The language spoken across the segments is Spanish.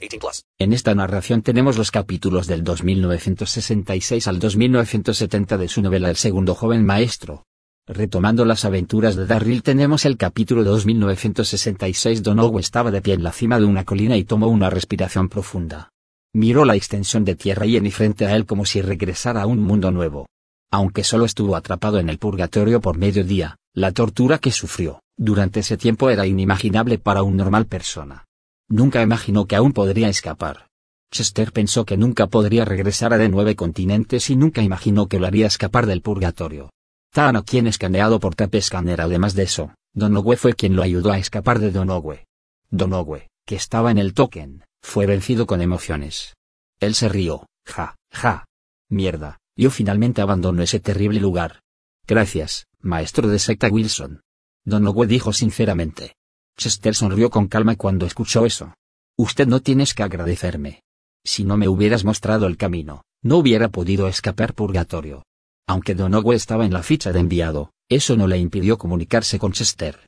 18 plus. En esta narración tenemos los capítulos del 2966 al 2970 de su novela El segundo joven maestro. Retomando las aventuras de Darryl tenemos el capítulo 2966 Don Owe estaba de pie en la cima de una colina y tomó una respiración profunda. Miró la extensión de tierra y en frente a él como si regresara a un mundo nuevo. Aunque solo estuvo atrapado en el purgatorio por medio día, la tortura que sufrió, durante ese tiempo era inimaginable para un normal persona. Nunca imaginó que aún podría escapar. Chester pensó que nunca podría regresar a de nueve continentes y nunca imaginó que lo haría escapar del purgatorio. Tano quien escaneado por Tape Scanner además de eso, Donoghue fue quien lo ayudó a escapar de Donoghue. Donoghue, que estaba en el token, fue vencido con emociones. Él se rió, ja, ja. Mierda, yo finalmente abandono ese terrible lugar. Gracias, maestro de secta Wilson. Donoghue dijo sinceramente. Chester sonrió con calma cuando escuchó eso. Usted no tienes que agradecerme. Si no me hubieras mostrado el camino, no hubiera podido escapar purgatorio. Aunque Donoghue estaba en la ficha de enviado, eso no le impidió comunicarse con Chester.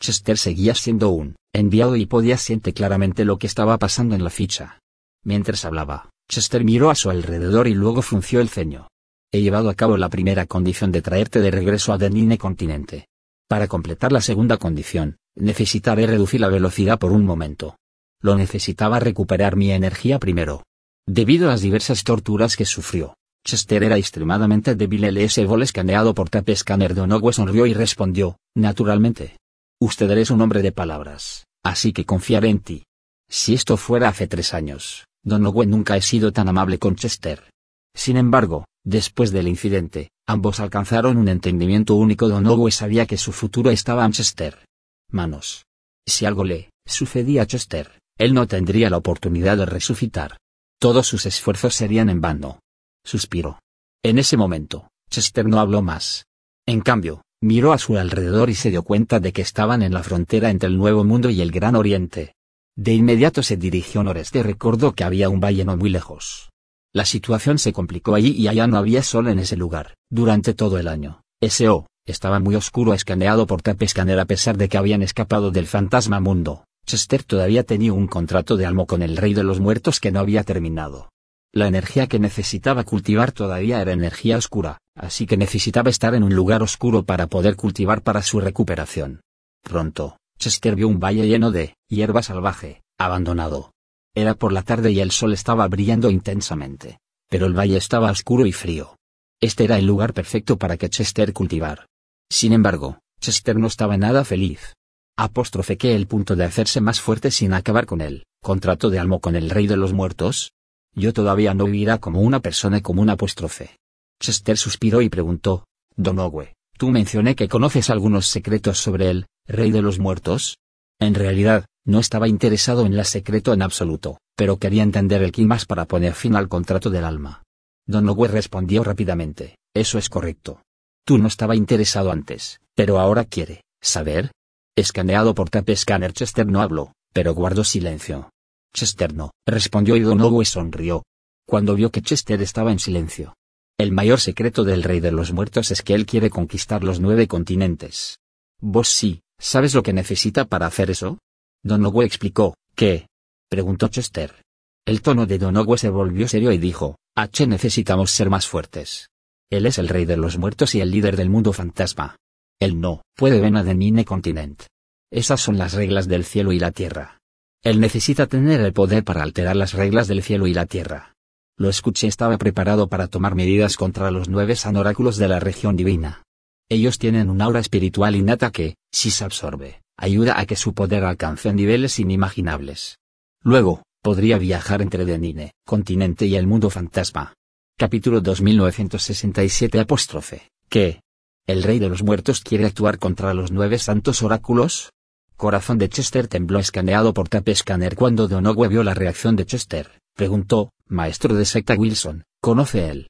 Chester seguía siendo un enviado y podía sentir claramente lo que estaba pasando en la ficha. Mientras hablaba, Chester miró a su alrededor y luego frunció el ceño. He llevado a cabo la primera condición de traerte de regreso a Denine Continente. Para completar la segunda condición, necesitaré reducir la velocidad por un momento. Lo necesitaba recuperar mi energía primero. Debido a las diversas torturas que sufrió, Chester era extremadamente débil. El S-Ball escaneado por Tape Scanner de Onogwe sonrió y respondió, naturalmente. Usted eres un hombre de palabras, así que confiaré en ti. Si esto fuera hace tres años, Donoghue nunca he sido tan amable con Chester. Sin embargo, después del incidente, ambos alcanzaron un entendimiento único. Donoghue sabía que su futuro estaba en Chester. Manos. Si algo le sucedía a Chester, él no tendría la oportunidad de resucitar. Todos sus esfuerzos serían en vano. Suspiró. En ese momento, Chester no habló más. En cambio, miró a su alrededor y se dio cuenta de que estaban en la frontera entre el Nuevo Mundo y el Gran Oriente. De inmediato se dirigió noreste y recordó que había un valle no muy lejos. La situación se complicó allí y allá no había sol en ese lugar, durante todo el año. S.O. estaba muy oscuro escaneado por Tape Scanner a pesar de que habían escapado del fantasma mundo. Chester todavía tenía un contrato de almo con el rey de los muertos que no había terminado. La energía que necesitaba cultivar todavía era energía oscura, así que necesitaba estar en un lugar oscuro para poder cultivar para su recuperación. Pronto, Chester vio un valle lleno de hierba salvaje, abandonado. Era por la tarde y el sol estaba brillando intensamente, pero el valle estaba oscuro y frío. Este era el lugar perfecto para que Chester cultivar. Sin embargo, Chester no estaba nada feliz. Apóstrofe que el punto de hacerse más fuerte sin acabar con él, contrato de almo con el rey de los muertos. Yo todavía no vivirá como una persona común apóstrofe. Chester suspiró y preguntó, Donoghue, tú mencioné que conoces algunos secretos sobre el rey de los muertos. En realidad, no estaba interesado en la secreto en absoluto, pero quería entender el más para poner fin al contrato del alma. Donoghue respondió rápidamente, eso es correcto. Tú no estaba interesado antes, pero ahora quiere, ¿saber? Escaneado por Tape Scanner Chester no habló, pero guardó silencio. Chester no, respondió y Donoghue sonrió. Cuando vio que Chester estaba en silencio. El mayor secreto del rey de los muertos es que él quiere conquistar los nueve continentes. Vos sí, ¿sabes lo que necesita para hacer eso? Donoghue explicó, ¿qué? preguntó Chester. El tono de Donoghue se volvió serio y dijo, H necesitamos ser más fuertes. Él es el rey de los muertos y el líder del mundo fantasma. Él no puede venir a Denine continent. Esas son las reglas del cielo y la tierra. Él necesita tener el poder para alterar las reglas del cielo y la tierra. Lo escuché estaba preparado para tomar medidas contra los nueve sanoráculos de la región divina. Ellos tienen un aura espiritual innata que, si se absorbe, ayuda a que su poder alcance niveles inimaginables. Luego, podría viajar entre Denine, continente y el mundo fantasma. Capítulo 2967 apóstrofe, ¿qué? ¿El rey de los muertos quiere actuar contra los nueve santos oráculos? Corazón de Chester tembló escaneado por Tape Scanner cuando Donoghue vio la reacción de Chester. Preguntó, maestro de secta Wilson, ¿conoce él?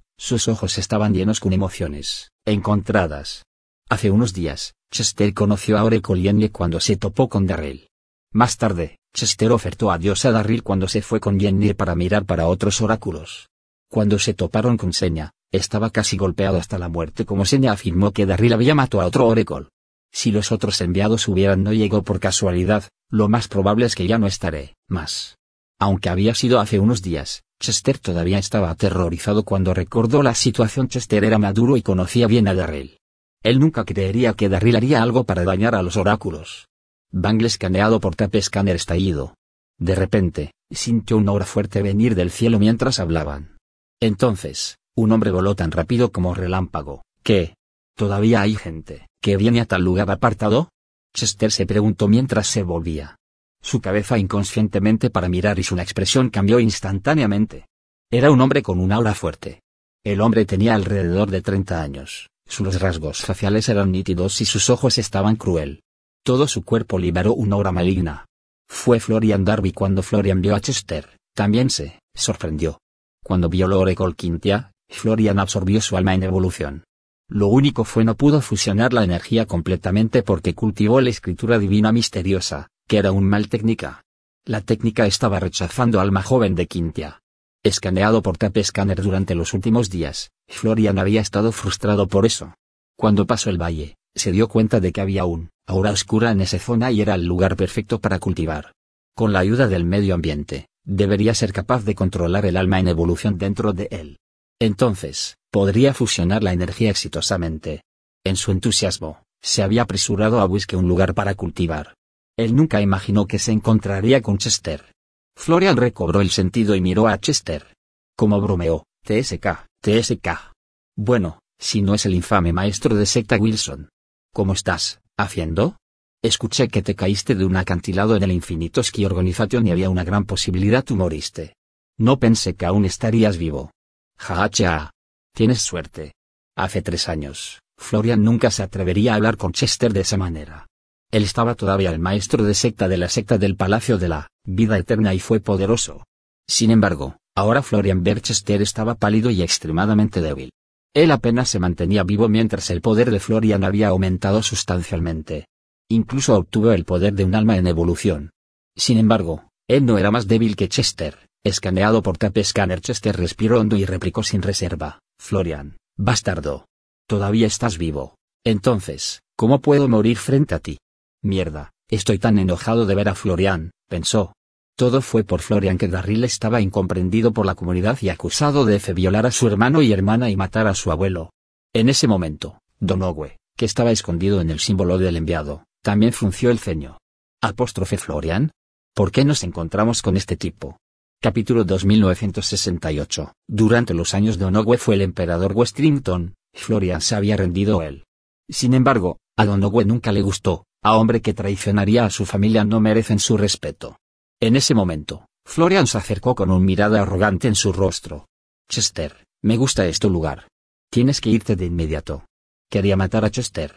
sus ojos estaban llenos con emociones encontradas. Hace unos días, Chester conoció a Oracle Yenye cuando se topó con Darrell. Más tarde, Chester ofertó adiós a Darryl cuando se fue con Yenye para mirar para otros oráculos. Cuando se toparon con Senya, estaba casi golpeado hasta la muerte como Senya afirmó que Darryl había matado a otro Oracle. Si los otros enviados hubieran no llegado por casualidad, lo más probable es que ya no estaré más. Aunque había sido hace unos días, Chester todavía estaba aterrorizado cuando recordó la situación. Chester era maduro y conocía bien a Darrell. Él nunca creería que Darrell haría algo para dañar a los oráculos. Bangle escaneado por Tape Scanner estallido. De repente, sintió una aura fuerte venir del cielo mientras hablaban. Entonces, un hombre voló tan rápido como relámpago, que... ¿Todavía hay gente que viene a tal lugar apartado? Chester se preguntó mientras se volvía. Su cabeza inconscientemente para mirar y su expresión cambió instantáneamente. Era un hombre con un aura fuerte. El hombre tenía alrededor de 30 años, sus rasgos faciales eran nítidos y sus ojos estaban cruel. Todo su cuerpo liberó una aura maligna. Fue Florian Darby cuando Florian vio a Chester, también se sorprendió. Cuando vio Oracle Quintia, Florian absorbió su alma en evolución. Lo único fue no pudo fusionar la energía completamente porque cultivó la escritura divina misteriosa, que era un mal técnica. La técnica estaba rechazando alma joven de Quintia. Escaneado por Tape Scanner durante los últimos días, Florian había estado frustrado por eso. Cuando pasó el valle, se dio cuenta de que había un aura oscura en esa zona y era el lugar perfecto para cultivar. Con la ayuda del medio ambiente, debería ser capaz de controlar el alma en evolución dentro de él. Entonces, podría fusionar la energía exitosamente. En su entusiasmo, se había apresurado a buscar un lugar para cultivar. Él nunca imaginó que se encontraría con Chester. Florian recobró el sentido y miró a Chester. Como bromeó, TSK, TSK. Bueno, si no es el infame maestro de secta Wilson. ¿Cómo estás, haciendo? Escuché que te caíste de un acantilado en el infinito ski organization y había una gran posibilidad tú moriste. No pensé que aún estarías vivo. Jaja. Tienes suerte. Hace tres años, Florian nunca se atrevería a hablar con Chester de esa manera. Él estaba todavía el maestro de secta de la secta del Palacio de la Vida Eterna y fue poderoso. Sin embargo, ahora Florian Berchester estaba pálido y extremadamente débil. Él apenas se mantenía vivo mientras el poder de Florian había aumentado sustancialmente. Incluso obtuvo el poder de un alma en evolución. Sin embargo, él no era más débil que Chester. Escaneado por Tape Scanner Chester respiró hondo y replicó sin reserva, Florian, bastardo. Todavía estás vivo. Entonces, ¿cómo puedo morir frente a ti? Mierda, estoy tan enojado de ver a Florian, pensó. Todo fue por Florian que Darryl estaba incomprendido por la comunidad y acusado de F violar a su hermano y hermana y matar a su abuelo. En ese momento, Donogue, que estaba escondido en el símbolo del enviado, también frunció el ceño. Apóstrofe Florian. ¿Por qué nos encontramos con este tipo? Capítulo 2968. Durante los años de Onogue fue el emperador Westrington, Florian se había rendido él. Sin embargo, a Donogue nunca le gustó, a hombre que traicionaría a su familia no merecen su respeto. En ese momento, Florian se acercó con un mirada arrogante en su rostro. Chester, me gusta este lugar. Tienes que irte de inmediato. Quería matar a Chester.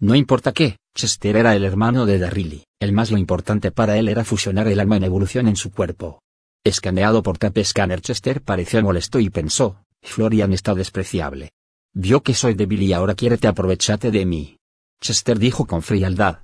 No importa qué, Chester era el hermano de Darrilly, el más lo importante para él era fusionar el alma en evolución en su cuerpo. Escaneado por Tape Scanner Chester pareció molesto y pensó, Florian está despreciable. Vio que soy débil y ahora quiere te aprovecharte de mí. Chester dijo con frialdad,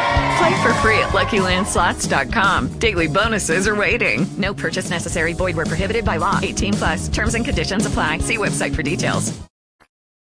Play for free at LuckyLandSlots.com. Daily bonuses are waiting. No purchase necessary. Void where prohibited by law. 18 plus. Terms and conditions apply. See website for details.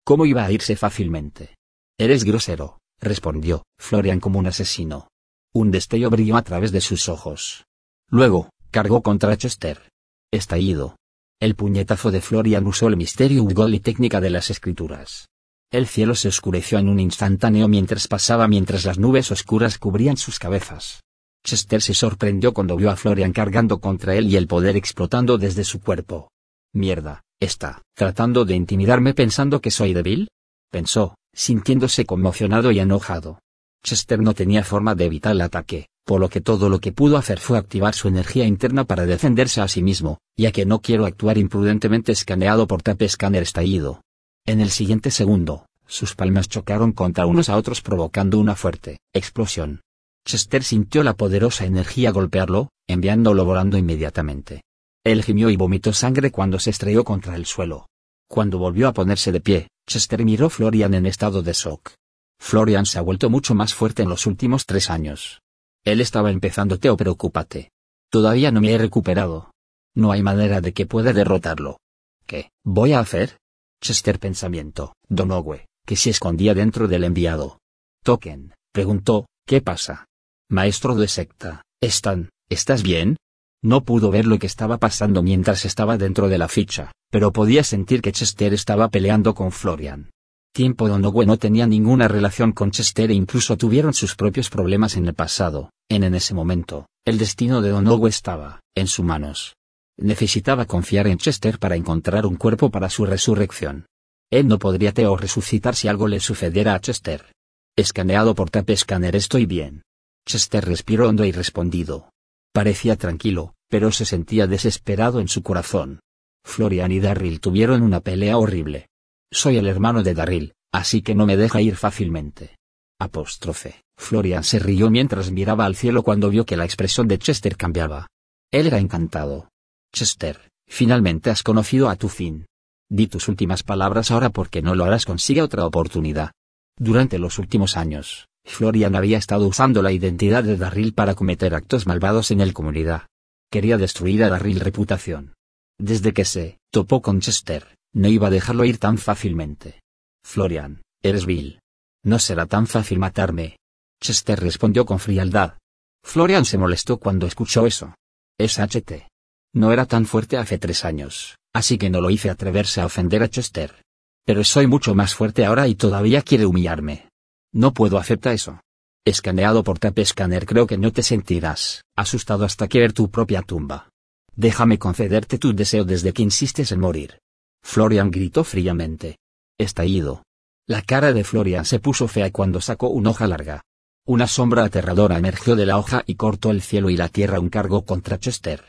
¿Cómo iba a irse fácilmente? Eres grosero, respondió, Florian como un asesino. Un destello brilló a través de sus ojos. Luego, cargó contra Chester. Estallido. El puñetazo de Florian usó el misterio Ugol y técnica de las escrituras. El cielo se oscureció en un instantáneo mientras pasaba mientras las nubes oscuras cubrían sus cabezas. Chester se sorprendió cuando vio a Florian cargando contra él y el poder explotando desde su cuerpo. Mierda, está tratando de intimidarme pensando que soy débil? Pensó, sintiéndose conmocionado y enojado. Chester no tenía forma de evitar el ataque, por lo que todo lo que pudo hacer fue activar su energía interna para defenderse a sí mismo, ya que no quiero actuar imprudentemente escaneado por Tape Scanner estallido. En el siguiente segundo, sus palmas chocaron contra unos a otros provocando una fuerte explosión. Chester sintió la poderosa energía golpearlo, enviándolo volando inmediatamente. Él gimió y vomitó sangre cuando se estrelló contra el suelo. Cuando volvió a ponerse de pie, Chester miró Florian en estado de shock. Florian se ha vuelto mucho más fuerte en los últimos tres años. Él estaba empezando Teo preocúpate. Todavía no me he recuperado. No hay manera de que pueda derrotarlo. ¿Qué voy a hacer? Chester pensamiento, Donogue, que se escondía dentro del enviado. Token, preguntó, ¿qué pasa? Maestro de secta, ¿están, estás bien? No pudo ver lo que estaba pasando mientras estaba dentro de la ficha, pero podía sentir que Chester estaba peleando con Florian. Tiempo Donogue no tenía ninguna relación con Chester e incluso tuvieron sus propios problemas en el pasado, en en ese momento, el destino de Donogue estaba, en sus manos. Necesitaba confiar en Chester para encontrar un cuerpo para su resurrección. Él no podría Teo resucitar si algo le sucediera a Chester. Escaneado por Tape Scanner estoy bien. Chester respiró hondo y respondido. Parecía tranquilo, pero se sentía desesperado en su corazón. Florian y Darryl tuvieron una pelea horrible. Soy el hermano de Darryl, así que no me deja ir fácilmente. Apóstrofe. Florian se rió mientras miraba al cielo cuando vio que la expresión de Chester cambiaba. Él era encantado. Chester, finalmente has conocido a tu fin. Di tus últimas palabras ahora porque no lo harás consigue otra oportunidad. Durante los últimos años, Florian había estado usando la identidad de Darryl para cometer actos malvados en el comunidad. Quería destruir a Darryl reputación. Desde que se topó con Chester, no iba a dejarlo ir tan fácilmente. Florian, eres vil. No será tan fácil matarme. Chester respondió con frialdad. Florian se molestó cuando escuchó eso. Es HT. No era tan fuerte hace tres años, así que no lo hice atreverse a ofender a Chester. Pero soy mucho más fuerte ahora y todavía quiere humillarme. No puedo aceptar eso. Escaneado por Tape Scanner creo que no te sentirás asustado hasta que ver tu propia tumba. Déjame concederte tu deseo desde que insistes en morir. Florian gritó fríamente. Está ido. La cara de Florian se puso fea cuando sacó una hoja larga. Una sombra aterradora emergió de la hoja y cortó el cielo y la tierra un cargo contra Chester.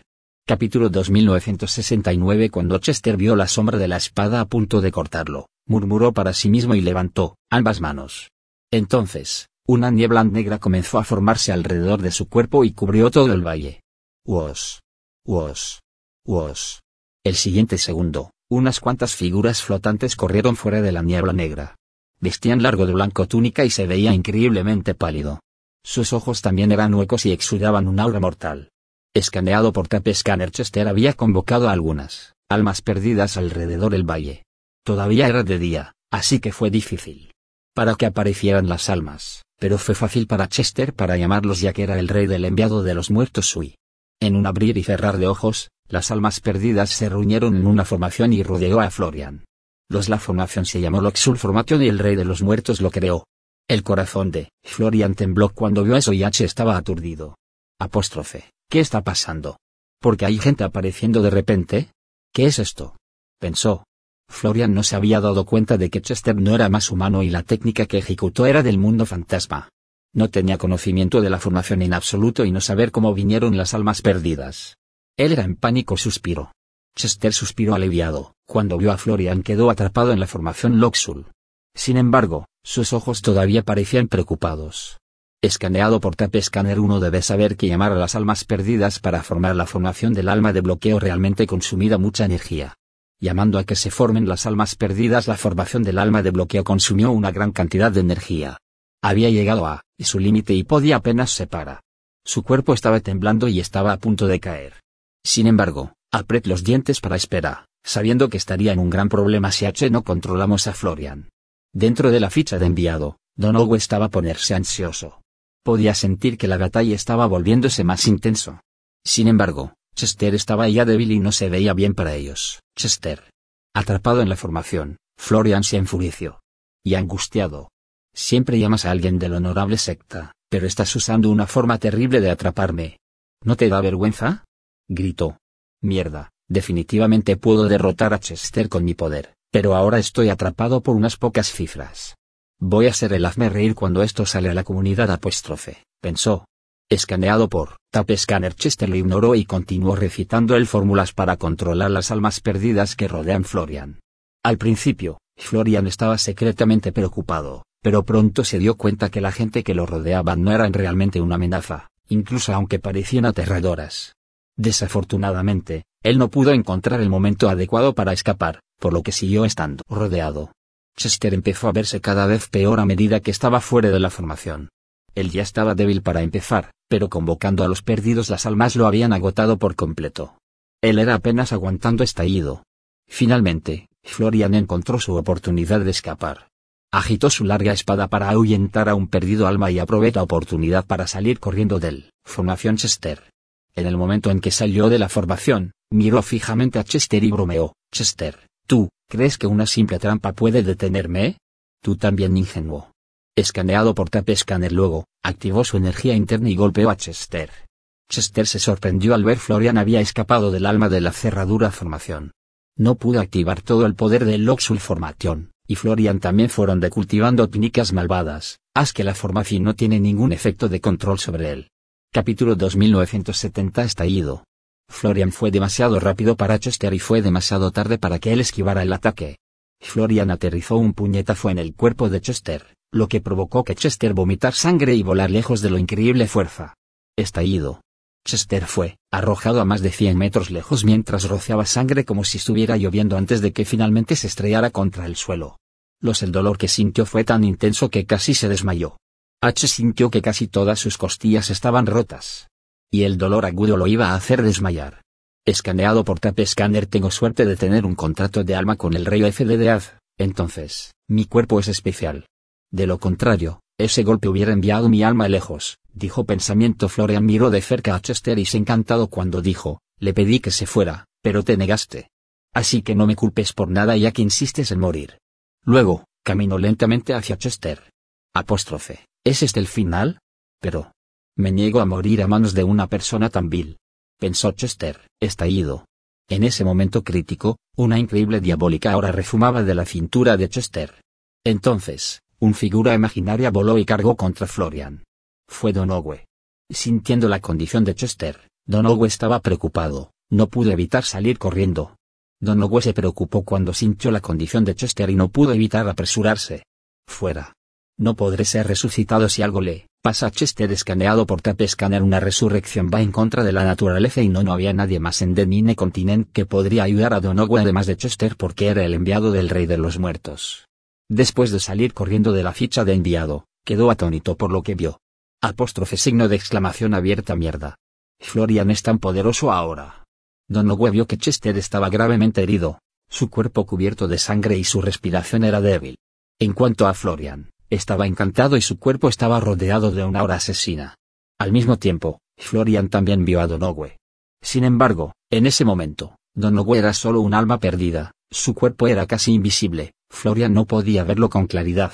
Capítulo 2969 Cuando Chester vio la sombra de la espada a punto de cortarlo, murmuró para sí mismo y levantó ambas manos. Entonces, una niebla negra comenzó a formarse alrededor de su cuerpo y cubrió todo el valle. Uos. Uos. Uos. El siguiente segundo, unas cuantas figuras flotantes corrieron fuera de la niebla negra. Vestían largo de blanco túnica y se veía increíblemente pálido. Sus ojos también eran huecos y exudaban un aura mortal. Escaneado por Tape Scanner Chester había convocado a algunas almas perdidas alrededor del valle. Todavía era de día, así que fue difícil para que aparecieran las almas, pero fue fácil para Chester para llamarlos ya que era el rey del enviado de los muertos Sui. En un abrir y cerrar de ojos, las almas perdidas se reunieron en una formación y rodeó a Florian. Los la formación se llamó Loxul Formation y el rey de los muertos lo creó. El corazón de Florian tembló cuando vio eso y H estaba aturdido. Apóstrofe, ¿qué está pasando? ¿Por qué hay gente apareciendo de repente? ¿Qué es esto? Pensó, Florian no se había dado cuenta de que Chester no era más humano y la técnica que ejecutó era del mundo fantasma. No tenía conocimiento de la formación en absoluto y no saber cómo vinieron las almas perdidas. Él era en pánico suspiró. Chester suspiró aliviado, cuando vio a Florian quedó atrapado en la formación Loxul. Sin embargo, sus ojos todavía parecían preocupados. Escaneado por Tape Scanner uno debe saber que llamar a las almas perdidas para formar la formación del alma de bloqueo realmente consumida mucha energía llamando a que se formen las almas perdidas. La formación del alma de bloqueo consumió una gran cantidad de energía. Había llegado a su límite y podía apenas separar. Su cuerpo estaba temblando y estaba a punto de caer. Sin embargo, apretó los dientes para esperar, sabiendo que estaría en un gran problema si H no controlamos a Florian. Dentro de la ficha de enviado, Don Hugo estaba a ponerse ansioso. Podía sentir que la batalla estaba volviéndose más intenso. Sin embargo, Chester estaba ya débil y no se veía bien para ellos. Chester. Atrapado en la formación, Florian se enfureció. Y angustiado. Siempre llamas a alguien del honorable secta, pero estás usando una forma terrible de atraparme. ¿No te da vergüenza? Gritó. Mierda, definitivamente puedo derrotar a Chester con mi poder, pero ahora estoy atrapado por unas pocas cifras. Voy a ser el hazme reír cuando esto sale a la comunidad apóstrofe, pensó, Escaneado por Tape Scanner Chester lo ignoró y continuó recitando el fórmulas para controlar las almas perdidas que rodean Florian. Al principio, Florian estaba secretamente preocupado, pero pronto se dio cuenta que la gente que lo rodeaba no eran realmente una amenaza, incluso aunque parecían aterradoras. Desafortunadamente, él no pudo encontrar el momento adecuado para escapar, por lo que siguió estando rodeado. Chester empezó a verse cada vez peor a medida que estaba fuera de la formación. Él ya estaba débil para empezar, pero convocando a los perdidos las almas lo habían agotado por completo. Él era apenas aguantando estallido. Finalmente, Florian encontró su oportunidad de escapar. Agitó su larga espada para ahuyentar a un perdido alma y aprovechó la oportunidad para salir corriendo del formación Chester. En el momento en que salió de la formación, miró fijamente a Chester y bromeó, Chester, ¿tú, crees que una simple trampa puede detenerme? Tú también ingenuo. Escaneado por Tape Scanner luego, activó su energía interna y golpeó a Chester. Chester se sorprendió al ver Florian había escapado del alma de la cerradura formación. No pudo activar todo el poder del Loxul Formation, y Florian también fueron de cultivando técnicas malvadas, haz que la formación no tiene ningún efecto de control sobre él. Capítulo 2970 Estallido. Florian fue demasiado rápido para Chester y fue demasiado tarde para que él esquivara el ataque. Florian aterrizó un puñetazo en el cuerpo de Chester, lo que provocó que Chester vomitar sangre y volar lejos de lo increíble fuerza. Estallido. Chester fue arrojado a más de 100 metros lejos mientras rociaba sangre como si estuviera lloviendo antes de que finalmente se estrellara contra el suelo. Los el dolor que sintió fue tan intenso que casi se desmayó. H sintió que casi todas sus costillas estaban rotas. Y el dolor agudo lo iba a hacer desmayar. Escaneado por Tape Scanner tengo suerte de tener un contrato de alma con el rey FDDAD, entonces, mi cuerpo es especial. De lo contrario, ese golpe hubiera enviado mi alma lejos, dijo pensamiento Florian miró de cerca a Chester y se encantado cuando dijo, le pedí que se fuera, pero te negaste. Así que no me culpes por nada ya que insistes en morir. Luego, caminó lentamente hacia Chester. Apóstrofe, ¿es este el final? Pero... Me niego a morir a manos de una persona tan vil. Pensó Chester, estallido. En ese momento crítico, una increíble diabólica hora refumaba de la cintura de Chester. Entonces, un figura imaginaria voló y cargó contra Florian. Fue Don Owe. Sintiendo la condición de Chester, Don Owe estaba preocupado, no pudo evitar salir corriendo. Don Owe se preocupó cuando sintió la condición de Chester y no pudo evitar apresurarse. Fuera. No podré ser resucitado si algo le pasa Chester escaneado por Tape Scanner. Una resurrección va en contra de la naturaleza y no, no había nadie más en Denine Continent que podría ayudar a Don Owe además de Chester porque era el enviado del rey de los muertos. Después de salir corriendo de la ficha de enviado, quedó atónito por lo que vio. Apóstrofe signo de exclamación abierta mierda. Florian es tan poderoso ahora. Don Owe vio que Chester estaba gravemente herido, su cuerpo cubierto de sangre y su respiración era débil. En cuanto a Florian, estaba encantado y su cuerpo estaba rodeado de una aura asesina. Al mismo tiempo, Florian también vio a Don Owe. Sin embargo, en ese momento, Don Owe era solo un alma perdida, su cuerpo era casi invisible, Florian no podía verlo con claridad.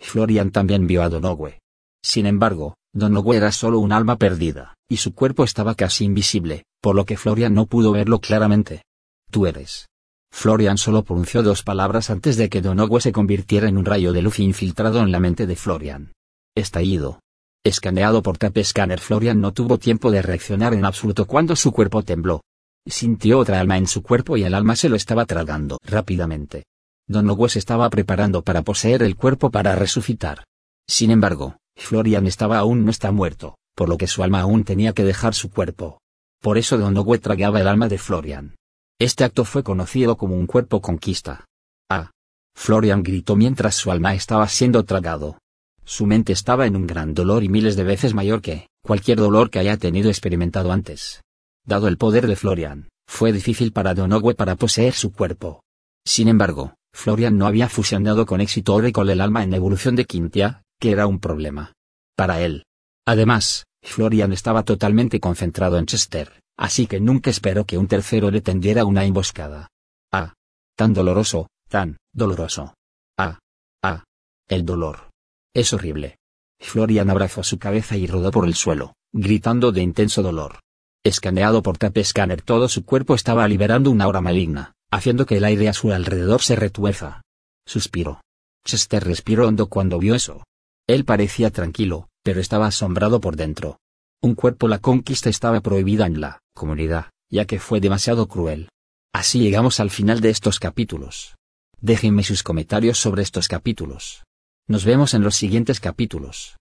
Florian también vio a Don Owe. Sin embargo, Don Owe era solo un alma perdida, y su cuerpo estaba casi invisible, por lo que Florian no pudo verlo claramente. Tú eres. Florian solo pronunció dos palabras antes de que Don Owe se convirtiera en un rayo de luz infiltrado en la mente de Florian. Estallido. Escaneado por Tape Scanner Florian no tuvo tiempo de reaccionar en absoluto cuando su cuerpo tembló. Sintió otra alma en su cuerpo y el alma se lo estaba tragando rápidamente. Don Owe se estaba preparando para poseer el cuerpo para resucitar. Sin embargo, Florian estaba aún no está muerto, por lo que su alma aún tenía que dejar su cuerpo. Por eso Don Owe tragaba el alma de Florian. Este acto fue conocido como un cuerpo conquista. Ah. Florian gritó mientras su alma estaba siendo tragado. Su mente estaba en un gran dolor y miles de veces mayor que cualquier dolor que haya tenido experimentado antes. Dado el poder de Florian, fue difícil para Don Owe para poseer su cuerpo. Sin embargo, Florian no había fusionado con éxito con el alma en evolución de Quintia, que era un problema. Para él. Además, Florian estaba totalmente concentrado en Chester, así que nunca esperó que un tercero le tendiera una emboscada. Ah. Tan doloroso, tan doloroso. Ah. Ah. El dolor. Es horrible. Florian abrazó su cabeza y rodó por el suelo, gritando de intenso dolor. Escaneado por Tape Scanner todo su cuerpo estaba liberando una aura maligna, haciendo que el aire a su alrededor se retuerza. Suspiró. Chester respiró hondo cuando vio eso. Él parecía tranquilo, pero estaba asombrado por dentro. Un cuerpo la conquista estaba prohibida en la comunidad, ya que fue demasiado cruel. Así llegamos al final de estos capítulos. Déjenme sus comentarios sobre estos capítulos. Nos vemos en los siguientes capítulos.